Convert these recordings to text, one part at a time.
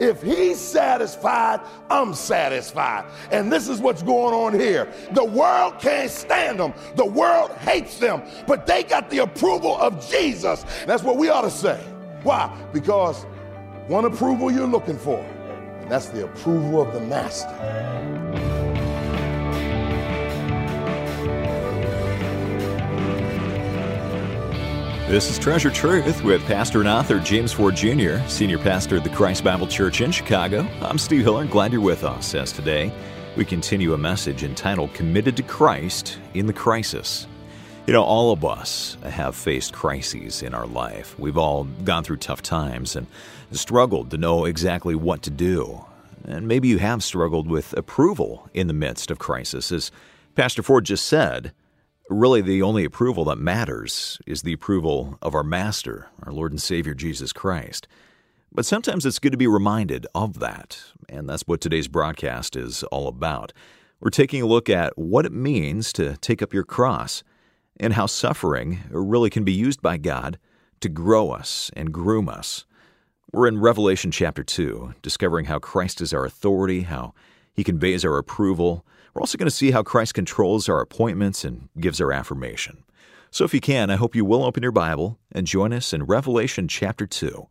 if he's satisfied, I'm satisfied. And this is what's going on here. The world can't stand them, the world hates them, but they got the approval of Jesus. That's what we ought to say. Why? Because one approval you're looking for, and that's the approval of the master. This is Treasure Truth with pastor and author James Ford Jr., senior pastor of the Christ Bible Church in Chicago. I'm Steve Hiller. Glad you're with us as today we continue a message entitled Committed to Christ in the Crisis. You know, all of us have faced crises in our life. We've all gone through tough times and struggled to know exactly what to do. And maybe you have struggled with approval in the midst of crisis. As Pastor Ford just said, really the only approval that matters is the approval of our Master, our Lord and Savior Jesus Christ. But sometimes it's good to be reminded of that, and that's what today's broadcast is all about. We're taking a look at what it means to take up your cross and how suffering really can be used by God to grow us and groom us. We're in Revelation chapter 2, discovering how Christ is our authority, how he conveys our approval, we're also going to see how Christ controls our appointments and gives our affirmation. So if you can, I hope you will open your Bible and join us in Revelation chapter 2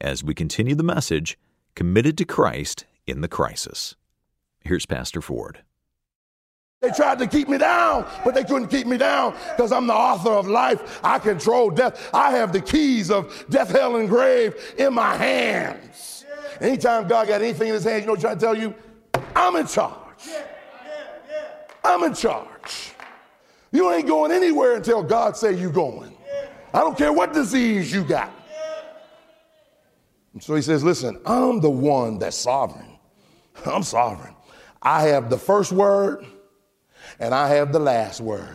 as we continue the message Committed to Christ in the Crisis. Here's Pastor Ford. They tried to keep me down, but they couldn't keep me down because I'm the author of life. I control death. I have the keys of death, hell, and grave in my hands. Anytime God got anything in his hands, you know what I'm trying to tell you? I'm in charge. I'm in charge. You ain't going anywhere until God say you going. I don't care what disease you got. And so he says, listen, I'm the one that's sovereign. I'm sovereign. I have the first word and I have the last word.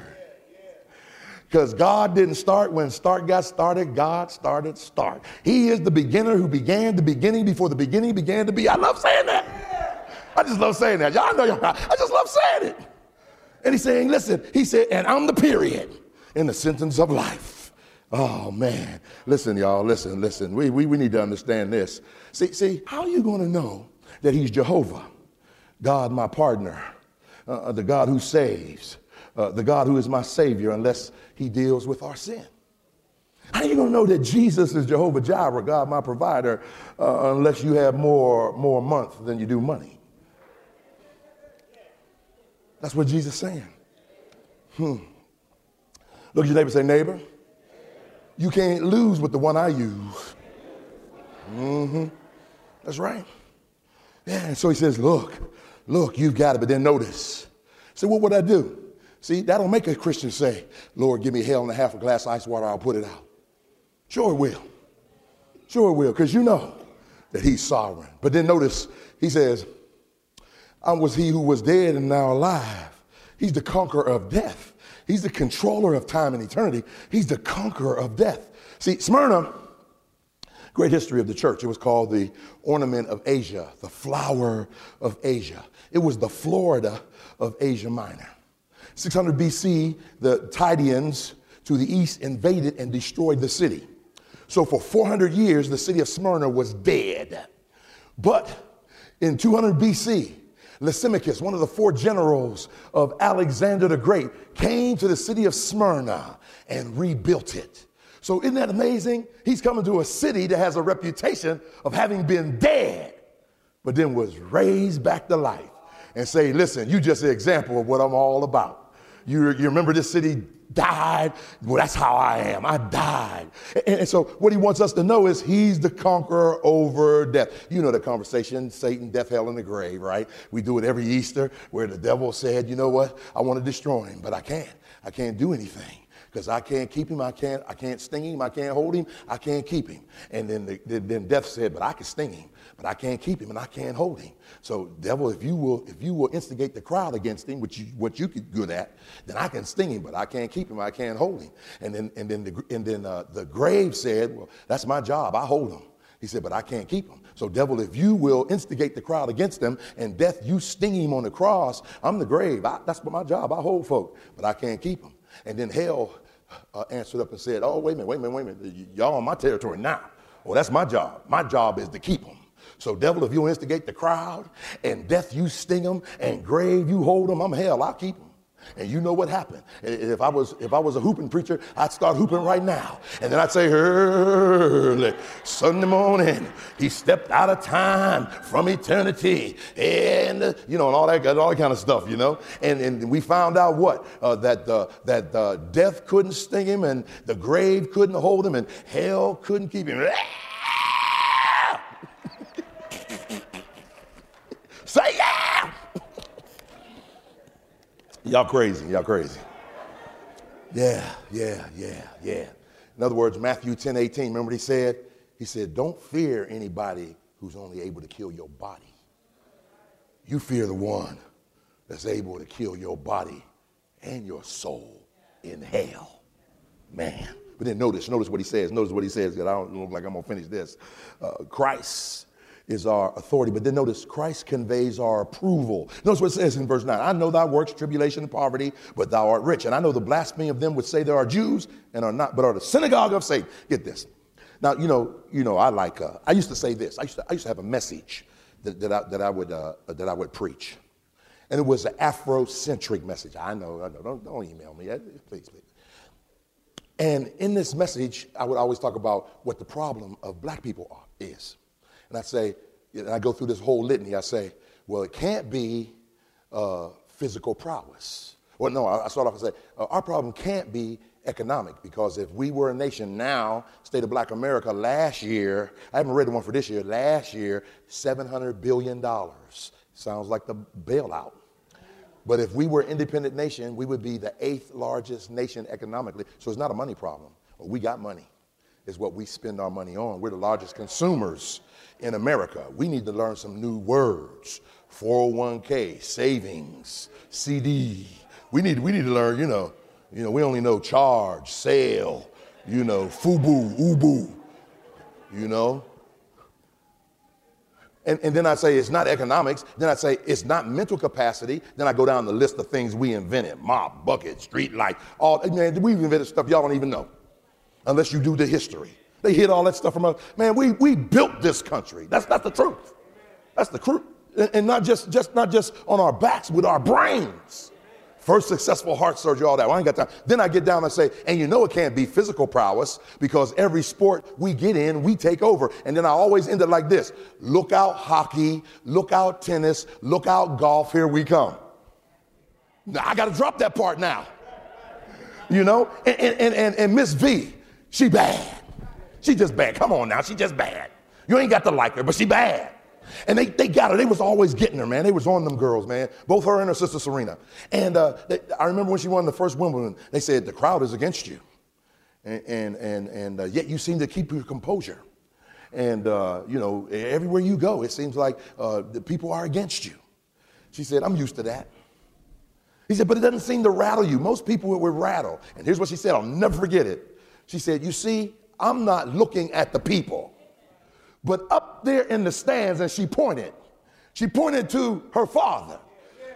Because God didn't start when start got started, God started start. He is the beginner who began the beginning before the beginning began to be. I love saying that. I just love saying that. Y'all know y'all, I just love saying it. And he's saying, listen, he said, and I'm the period in the sentence of life. Oh man, listen, y'all, listen, listen. We, we, we need to understand this. See, see, how are you going to know that he's Jehovah, God, my partner, uh, uh, the God who saves, uh, the God who is my Savior, unless he deals with our sin? How are you going to know that Jesus is Jehovah Jireh, God, my provider, uh, unless you have more, more month than you do money? That's what Jesus is saying. Hmm. Look at your neighbor say, neighbor, you can't lose with the one I use. Mm-hmm. That's right. Yeah, and so he says, look, look, you've got it, but then notice. So what would I do? See, that'll make a Christian say, Lord, give me hell and a half a glass of ice water, I'll put it out. Sure it will. Sure it will, because you know that he's sovereign. But then notice, he says, I was he who was dead and now alive. He's the conqueror of death. He's the controller of time and eternity. He's the conqueror of death. See, Smyrna, great history of the church. It was called the ornament of Asia, the flower of Asia. It was the Florida of Asia Minor. 600 BC, the Tyrians to the east invaded and destroyed the city. So for 400 years, the city of Smyrna was dead. But in 200 BC, Lysimachus, one of the four generals of Alexander the Great, came to the city of Smyrna and rebuilt it. So, isn't that amazing? He's coming to a city that has a reputation of having been dead, but then was raised back to life and say, Listen, you just an example of what I'm all about. You, you remember this city died. Well, that's how I am. I died. And, and, so, what he wants us to know is he's the conqueror over death. You know the conversation Satan, death, hell, and the grave, right? We do it every Easter where the devil said, You know what? I want to destroy him, but I can't. I can't do anything because I can't keep him. I can't, I can't sting him. I can't hold him. I can't keep him. And then, the, then death said, But I can sting him but I can't keep him and I can't hold him. So, devil, if you will, if you will instigate the crowd against him, which you, what you could good at, then I can sting him, but I can't keep him. I can't hold him. And then, and then, the, and then uh, the grave said, well, that's my job. I hold him. He said, but I can't keep him. So, devil, if you will instigate the crowd against them and death, you sting him on the cross, I'm the grave. I, that's my job. I hold folk, but I can't keep him. And then hell uh, answered up and said, oh, wait a minute, wait a minute, wait a minute. Y'all on my territory now. Well, that's my job. My job is to keep them. So, devil, if you instigate the crowd, and death you sting them, and grave you hold them, I'm hell, I'll keep them. And you know what happened. If I was if I was a hooping preacher, I'd start hooping right now. And then I'd say, early Sunday morning, he stepped out of time from eternity. And you know, and all that all that kind of stuff, you know. And and we found out what? Uh, that uh, that uh, death couldn't sting him, and the grave couldn't hold him, and hell couldn't keep him. Say yeah! Y'all crazy. Y'all crazy. Yeah, yeah, yeah, yeah. In other words, Matthew 10 18, remember what he said? He said, Don't fear anybody who's only able to kill your body. You fear the one that's able to kill your body and your soul in hell. Man. But then notice, notice what he says. Notice what he says, because I don't look like I'm going to finish this. Uh, Christ is our authority. But then notice Christ conveys our approval. Notice what it says in verse 9 I know thy works, tribulation and poverty, but thou art rich. And I know the blasphemy of them which say they are Jews and are not, but are the synagogue of Satan. Get this. Now, you know, you know, I like, uh, I used to say this. I used to, I used to have a message that, that, I, that, I would, uh, that I would preach. And it was an Afrocentric message. I know, I know. Don't, don't email me. Please, please. And in this message, I would always talk about what the problem of black people are, is. And I say, and I go through this whole litany. I say, well, it can't be uh, physical prowess. Well, no, I, start off and say, uh, our problem can't be economic because if we were a nation now, state of black America last year, I haven't read the one for this year, last year, $700 billion. Sounds like the bailout. But if we were independent nation, we would be the eighth largest nation economically. So it's not a money problem. We got money, is what we spend our money on. We're the largest consumers in America. We need to learn some new words 401k, savings, CD. We need, we need to learn, you know, you know, we only know charge, sale, you know, FUBU, UBU, you know. And, and then I say it's not economics. Then I say it's not mental capacity. Then I go down the list of things we invented mop, bucket, street light. All, man, we invented stuff y'all don't even know unless you do the history. They hid all that stuff from us. Man, we, we built this country. That's, that's the truth. That's the truth. And not just, just, not just on our backs, with our brains. First successful heart surgery, all that. Well, I ain't got time. Then I get down and say, and you know it can't be physical prowess because every sport we get in, we take over. And then I always end it like this look out hockey, look out tennis, look out golf, here we come. Now, I got to drop that part now. You know? And, and, and, and Miss V, she bad. She just bad. Come on now, she just bad. You ain't got to like her, but she bad. And they, they got her. They was always getting her, man. They was on them girls, man. Both her and her sister Serena. And uh, they, I remember when she won the first Wimbledon, they said, the crowd is against you. And, and, and, and uh, yet you seem to keep your composure. And, uh, you know, everywhere you go, it seems like uh, the people are against you. She said, I'm used to that. He said, but it doesn't seem to rattle you. Most people would rattle. And here's what she said, I'll never forget it. She said, You see, I'm not looking at the people. But up there in the stands, and she pointed, she pointed to her father.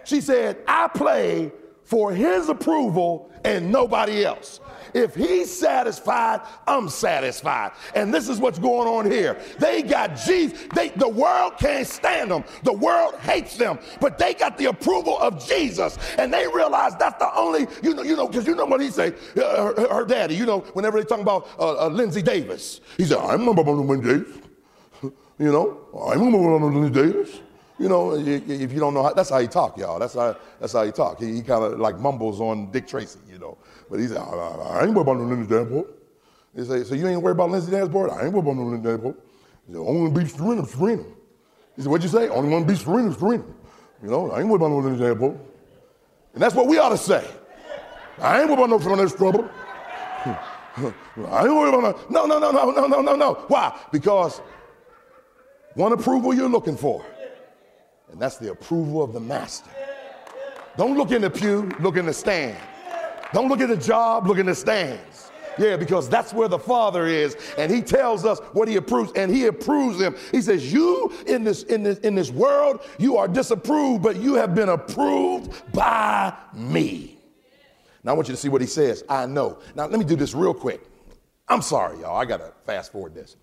She said, I play for his approval and nobody else. If he's satisfied, I'm satisfied. And this is what's going on here. They got Jesus. They, the world can't stand them. The world hates them. But they got the approval of Jesus. And they realize that's the only, you know, you know, because you know what he say, uh, her, her, daddy, you know, whenever they talk about uh, uh, Lindsey Davis, he said, I remember Lindsey Davis. You know, I remember Lindsey Davis. You know, if you don't know how, that's how he talk, y'all. That's how that's how he talk. He, he kind of like mumbles on Dick Tracy, you know. But he said, I, ain't worried about no Lindsey Davenport. He said, so you ain't worried about Lindsey Davenport? I ain't worried about no Lindsey Davenport. He said, only one beat Serena, Serena. He said, what'd you say? Only one beat Serena, Serena. You know, I ain't worried about no Lindsey Davenport. And that's what we ought to say. I ain't worried about no Fernandez trouble. I ain't worried about no, no, no, no, no, no, no. No. Why? Because one approval you're looking for and that's the approval of the master. Don't look in the pew, look in the stand. Don't look at the job, look in the stands. Yeah, because that's where the Father is, and He tells us what He approves, and He approves them. He says, "You in this in this in this world, you are disapproved, but you have been approved by Me." Now I want you to see what He says. I know. Now let me do this real quick. I'm sorry, y'all. I gotta fast forward this.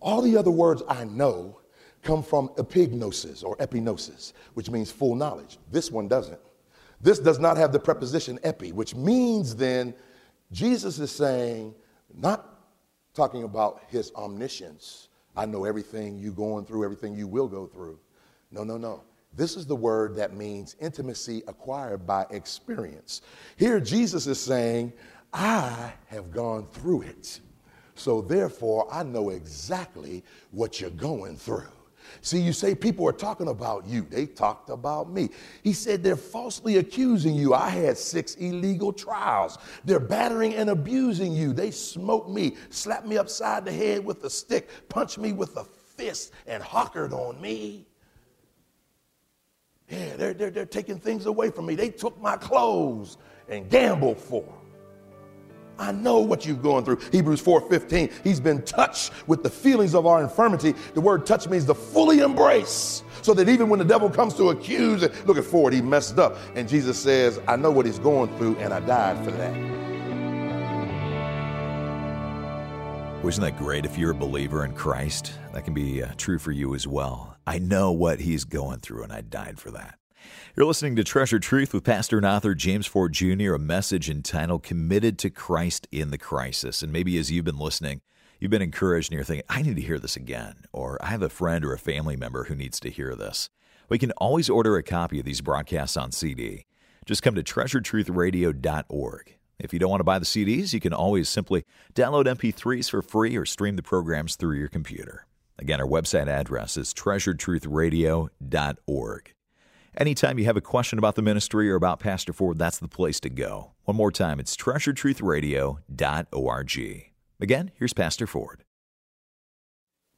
All the other words I know come from epignosis or epignosis, which means full knowledge. This one doesn't. This does not have the preposition epi, which means then Jesus is saying, not talking about his omniscience. I know everything you're going through, everything you will go through. No, no, no. This is the word that means intimacy acquired by experience. Here, Jesus is saying, I have gone through it. So therefore, I know exactly what you're going through. See, you say people are talking about you. They talked about me. He said they're falsely accusing you. I had six illegal trials. They're battering and abusing you. They smoked me, slapped me upside the head with a stick, punched me with a fist, and hawkered on me. Yeah, they're, they're, they're taking things away from me. They took my clothes and gambled for them. I know what you've gone through. Hebrews 4:15. He's been touched with the feelings of our infirmity. The word touch means to fully embrace. So that even when the devil comes to accuse and looking forward, he messed up. And Jesus says, I know what he's going through, and I died for that. Wasn't that great if you're a believer in Christ? That can be uh, true for you as well. I know what he's going through, and I died for that. You're listening to Treasure Truth with Pastor and author James Ford Jr., a message entitled Committed to Christ in the Crisis. And maybe as you've been listening, you've been encouraged and you're thinking, I need to hear this again, or I have a friend or a family member who needs to hear this. We can always order a copy of these broadcasts on CD. Just come to treasuretruthradio.org. If you don't want to buy the CDs, you can always simply download MP3s for free or stream the programs through your computer. Again, our website address is treasuretruthradio.org. Anytime you have a question about the ministry or about Pastor Ford, that's the place to go. One more time, it's treasuretruthradio.org. Again, here's Pastor Ford.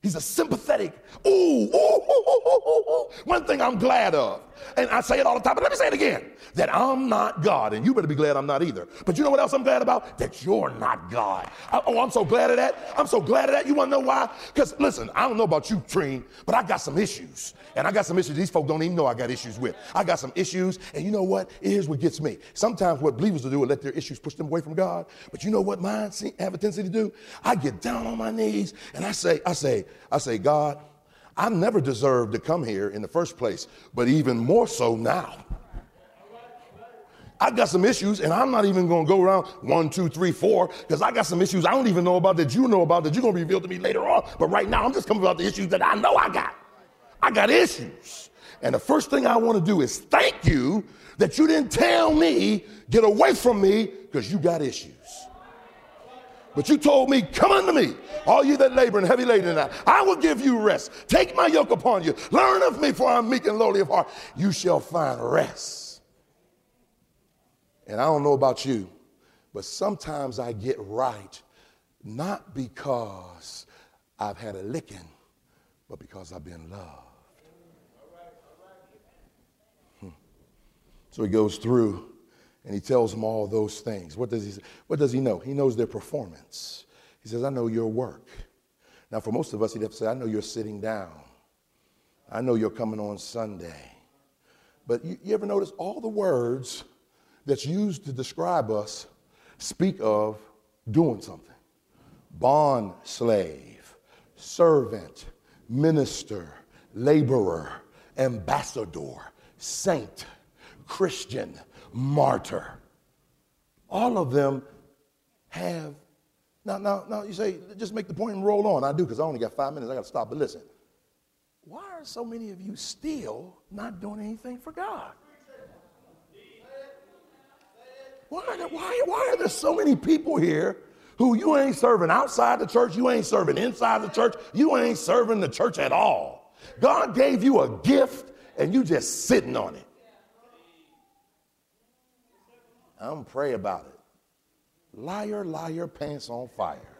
He's a sympathetic, ooh, ooh, ooh, ooh, ooh, ooh. One thing I'm glad of, and I say it all the time, but let me say it again that I'm not God, and you better be glad I'm not either. But you know what else I'm glad about? That you're not God. I, oh, I'm so glad of that. I'm so glad of that. You want to know why? Because listen, I don't know about you, Treen, but I got some issues. And I got some issues these folks don't even know I got issues with. I got some issues, and you know what? Here's what gets me. Sometimes what believers will do is let their issues push them away from God. But you know what mine have a tendency to do? I get down on my knees and I say, I say, I say, God, I never deserved to come here in the first place, but even more so now. I've got some issues, and I'm not even going to go around one, two, three, four, because I got some issues I don't even know about that you know about that you're going to reveal to me later on. But right now, I'm just coming about the issues that I know I got. I got issues. And the first thing I want to do is thank you that you didn't tell me, get away from me, because you got issues. But you told me, come unto me, all you that labor and heavy laden, and I will give you rest. Take my yoke upon you. Learn of me, for I'm meek and lowly of heart. You shall find rest. And I don't know about you, but sometimes I get right, not because I've had a licking, but because I've been loved. Hmm. So he goes through and he tells them all those things. What does he? What does he know? He knows their performance. He says, I know your work. Now, for most of us, he'd have to say, I know you're sitting down. I know you're coming on Sunday. But you, you ever notice all the words that's used to describe us speak of doing something? Bond slave, servant, minister, laborer, ambassador, saint, Christian, martyr. All of them have. Now, now, now you say, just make the point and roll on. I do because I only got five minutes. I got to stop. But listen, why are so many of you still not doing anything for God? Why, why, why are there so many people here who you ain't serving outside the church, you ain't serving inside the church, you ain't serving the church at all? God gave you a gift and you just sitting on it. I'm going to pray about it. Liar, liar, pants on fire.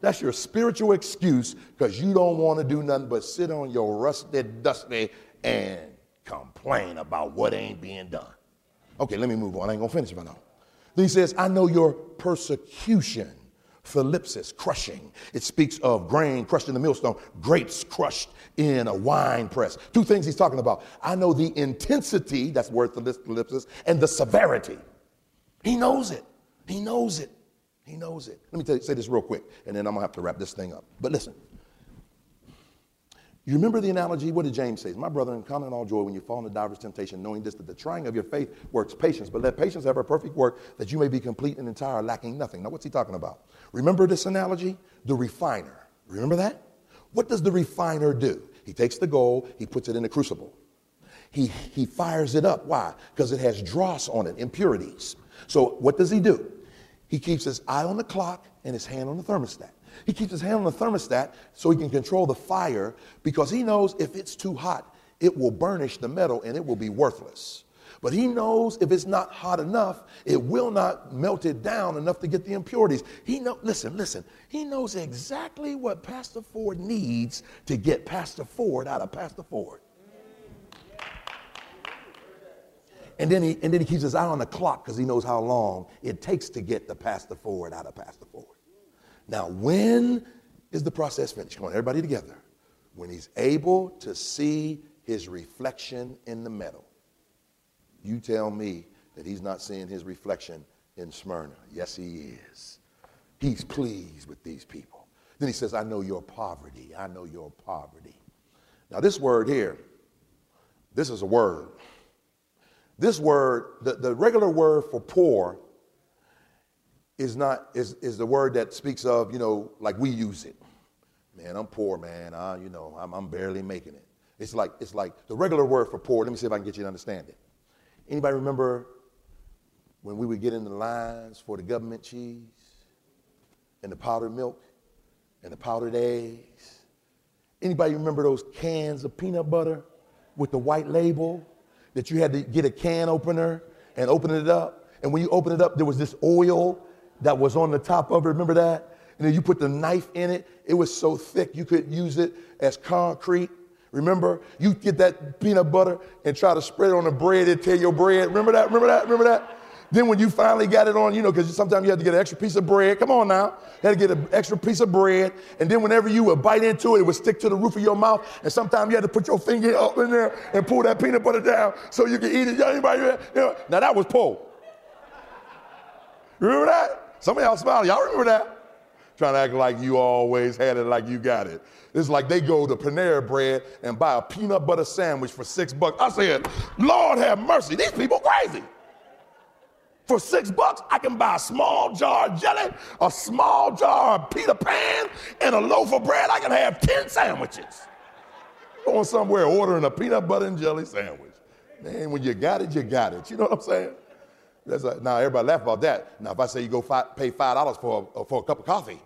That's your spiritual excuse because you don't want to do nothing but sit on your rusty, dusty, and complain about what ain't being done. Okay, let me move on. I ain't going to finish know. Then he says, I know your persecution. Thlipsis, crushing. It speaks of grain crushed in the millstone, grapes crushed in a wine press. Two things he's talking about. I know the intensity, that's worth the thlipsis, and the severity. He knows it. He knows it. He knows it. Let me you, say this real quick, and then I'm going to have to wrap this thing up. But listen You remember the analogy? What did James say? My brother, count it all joy when you fall into diverse temptation, knowing this, that the trying of your faith works patience. But let patience have a perfect work, that you may be complete and entire, lacking nothing. Now, what's he talking about? Remember this analogy? The refiner. Remember that? What does the refiner do? He takes the gold, he puts it in the crucible. He, he fires it up. Why? Because it has dross on it, impurities. So, what does he do? He keeps his eye on the clock and his hand on the thermostat. He keeps his hand on the thermostat so he can control the fire because he knows if it's too hot, it will burnish the metal and it will be worthless. But he knows if it's not hot enough, it will not melt it down enough to get the impurities. He know, listen, listen. He knows exactly what Pastor Ford needs to get Pastor Ford out of Pastor Ford. And then he and then he keeps his eye on the clock because he knows how long it takes to get the Pastor forward out of Pastor forward. Now, when is the process finished? Come on, everybody together. When he's able to see his reflection in the metal. You tell me that he's not seeing his reflection in Smyrna. Yes, he is. He's pleased with these people. Then he says, I know your poverty. I know your poverty. Now, this word here, this is a word. This word, the, the regular word for poor is not is, is the word that speaks of you know like we use it. Man i'm poor man. I, you know I'm, I'm barely making it. It's like it's like the regular word for poor. Let me see if i can get you to understand it. Anybody remember when we would get in the lines for the government cheese and the powdered milk and the powdered eggs? Anybody remember those cans of peanut butter with the white label that you had to get a can opener and open it up and when you open it up there was this oil that was on the top of it. Remember that? And then you put the knife in it. It was so thick you could use it as concrete. Remember, you get that peanut butter and try to spread it on the bread and tear your bread. Remember that? Remember that? Remember that? Then when you finally got it on, you know, because sometimes you had to get an extra piece of bread. Come on now. You had to get an extra piece of bread. And then whenever you would bite into it, it would stick to the roof of your mouth. And sometimes you had to put your finger up in there and pull that peanut butter down so you could eat it. Anybody, you know, now that was poor. Remember that? Some of y'all smile. Y'all remember that? Trying to act like you always had it like you got it. It's like they go to Panera Bread and buy a peanut butter sandwich for six bucks. I said, Lord have mercy, these people crazy. For six bucks, I can buy a small jar of jelly, a small jar of Peter Pan, and a loaf of bread. I can have 10 sandwiches. Going somewhere ordering a peanut butter and jelly sandwich. Man, when you got it, you got it. You know what I'm saying? That's now everybody laugh about that. Now if I say you go pay five dollars for a, for a cup of coffee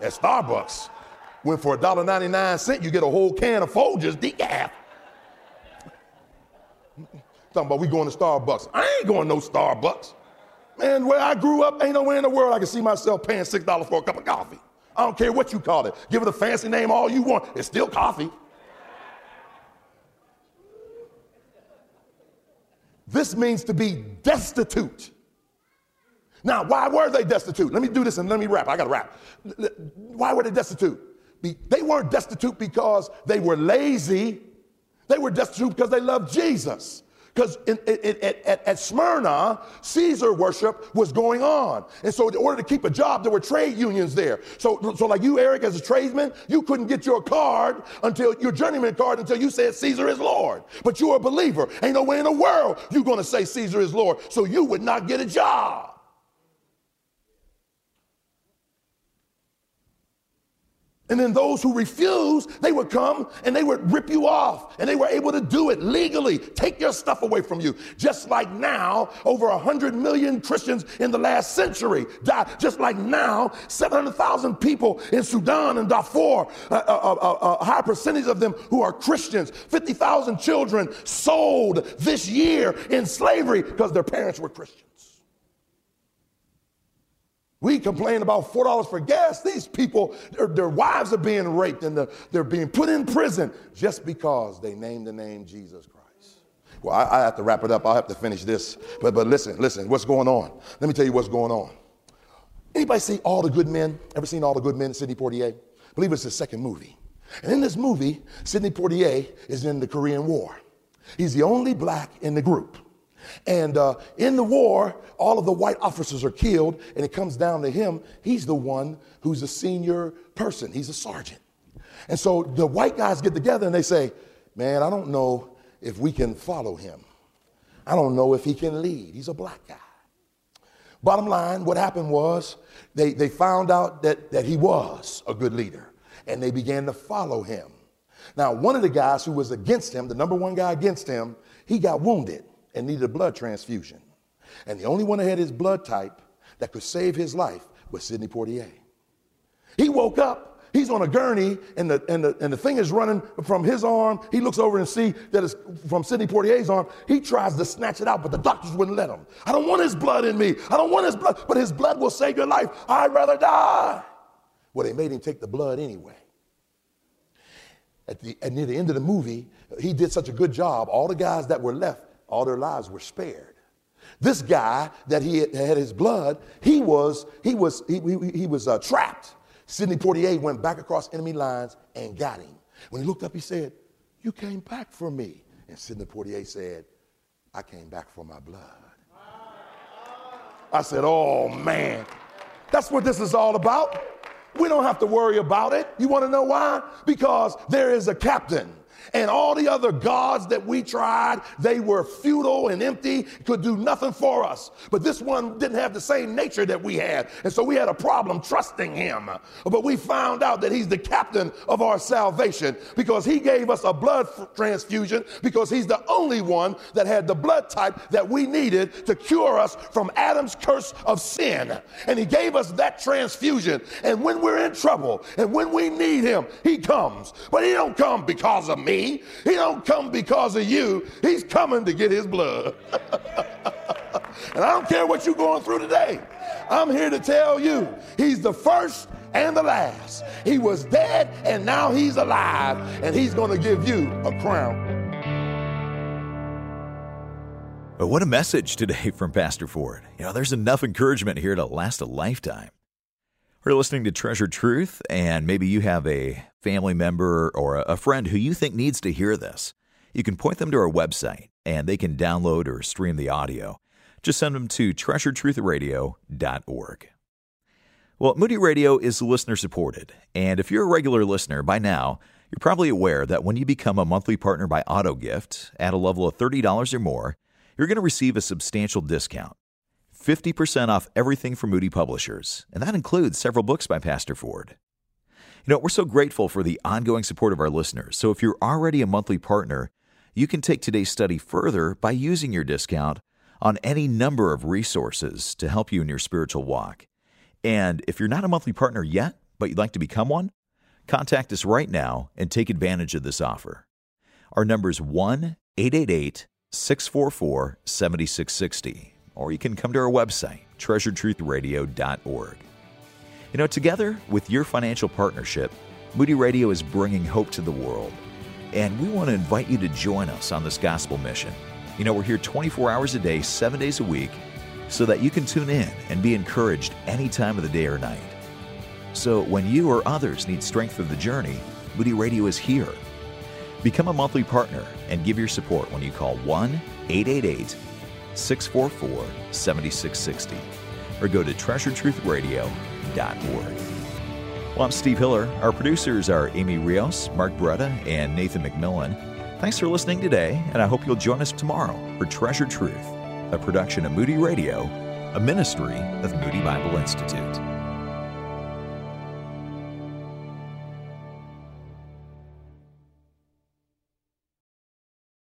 at Starbucks, when for a dollar ninety nine cent you get a whole can of Folgers decaf. Talking about we going to Starbucks. I ain't going no Starbucks. Man, where I grew up, ain't nowhere in the world I can see myself paying six dollars for a cup of coffee. I don't care what you call it. Give it a fancy name all you want. It's still coffee. This means to be destitute. Now, why were they destitute? Let me do this and let me rap. I got to rap. Why were they destitute? They weren't destitute because they were lazy. They were destitute because they loved Jesus. Because at, at, Smyrna, Caesar worship was going on. And so, in order to keep a job, there were trade unions there. So, so like you, Eric, as a tradesman, you couldn't get your card until your journeyman card until you said Caesar is Lord. But you're a believer. Ain't no way in the world you're going to say Caesar is Lord. So, you would not get a job. And then those who refused, they would come and they would rip you off. And they were able to do it legally, take your stuff away from you. Just like now, over 100 million Christians in the last century died. Just like now, 700,000 people in Sudan and Darfur, a, a, a, a high percentage of them who are Christians. 50,000 children sold this year in slavery because their parents were Christians. We complain about $4 for gas. These people, their, their wives are being raped and the, they're being put in prison just because they named the name Jesus Christ. Well, I, I, have to wrap it up. I'll have to finish this. But, but listen, listen, what's going on? Let me tell you what's going on. Anybody see All the Good Men? Ever seen All the Good Men, Sidney Poitier? I believe it's the second movie. And in this movie, Sidney Poitier is in the Korean War. He's the only black in the group. And uh, in the war, all of the white officers are killed, and it comes down to him. He's the one who's a senior person, he's a sergeant. And so the white guys get together and they say, Man, I don't know if we can follow him. I don't know if he can lead. He's a black guy. Bottom line, what happened was they, they found out that, that he was a good leader and they began to follow him. Now, one of the guys who was against him, the number one guy against him, he got wounded and needed a blood transfusion. And the only one that had his blood type that could save his life was Sidney Poitier. He woke up He's on a gurney and the, and, the, and the thing is running from his arm. He looks over and see that it's from Sidney Poitier's arm. He tries to snatch it out, but the doctors wouldn't let him. I don't want his blood in me. I don't want his blood, but his blood will save your life. I'd rather die. Well, they made him take the blood anyway. At the, and near the end of the movie, he did such a good job. All the guys that were left, all their lives were spared. This guy that he had, his blood, he was he was he, he, he was uh, trapped Sidney Poitier went back across enemy lines and got him. When he looked up, he said, You came back for me. And Sidney Poitier said, I came back for my blood. I said, Oh man, that's what this is all about. We don't have to worry about it. You want to know why? Because there is a captain and all the other gods that we tried, they were futile and empty, could do nothing for us. But this one didn't have the same nature that we had. And so we had a problem trusting him. But we found out that he's the captain of our salvation because he gave us a blood transfusion because he's the only one that had the blood type that we needed to cure us from Adam's curse of sin. And he gave us that transfusion. And when we're in trouble and when we need him, he comes. But he don't come because of me. He don't come because of you. He's coming to get his blood. and I don't care what you're going through today. I'm here to tell you, he's the first and the last. He was dead and now he's alive and he's going to give you a crown. But what a message today from Pastor Ford. You know, there's enough encouragement here to last a lifetime. We're listening to Treasure Truth, and maybe you have a family member or a friend who you think needs to hear this. You can point them to our website, and they can download or stream the audio. Just send them to treasuretruthradio.org. Well, Moody Radio is listener supported, and if you're a regular listener by now, you're probably aware that when you become a monthly partner by AutoGift at a level of $30 or more, you're going to receive a substantial discount. 50% off everything from Moody Publishers, and that includes several books by Pastor Ford. You know, we're so grateful for the ongoing support of our listeners. So if you're already a monthly partner, you can take today's study further by using your discount on any number of resources to help you in your spiritual walk. And if you're not a monthly partner yet, but you'd like to become one, contact us right now and take advantage of this offer. Our number is 1 888 644 7660 or you can come to our website, treasuretruthradio.org. You know, together with your financial partnership, Moody Radio is bringing hope to the world. And we want to invite you to join us on this gospel mission. You know, we're here 24 hours a day, seven days a week, so that you can tune in and be encouraged any time of the day or night. So when you or others need strength for the journey, Moody Radio is here. Become a monthly partner and give your support when you call 1 888 644 7660 or go to treasuretruthradio.org. Well, I'm Steve Hiller. Our producers are Amy Rios, Mark Beretta, and Nathan McMillan. Thanks for listening today, and I hope you'll join us tomorrow for Treasure Truth, a production of Moody Radio, a ministry of Moody Bible Institute.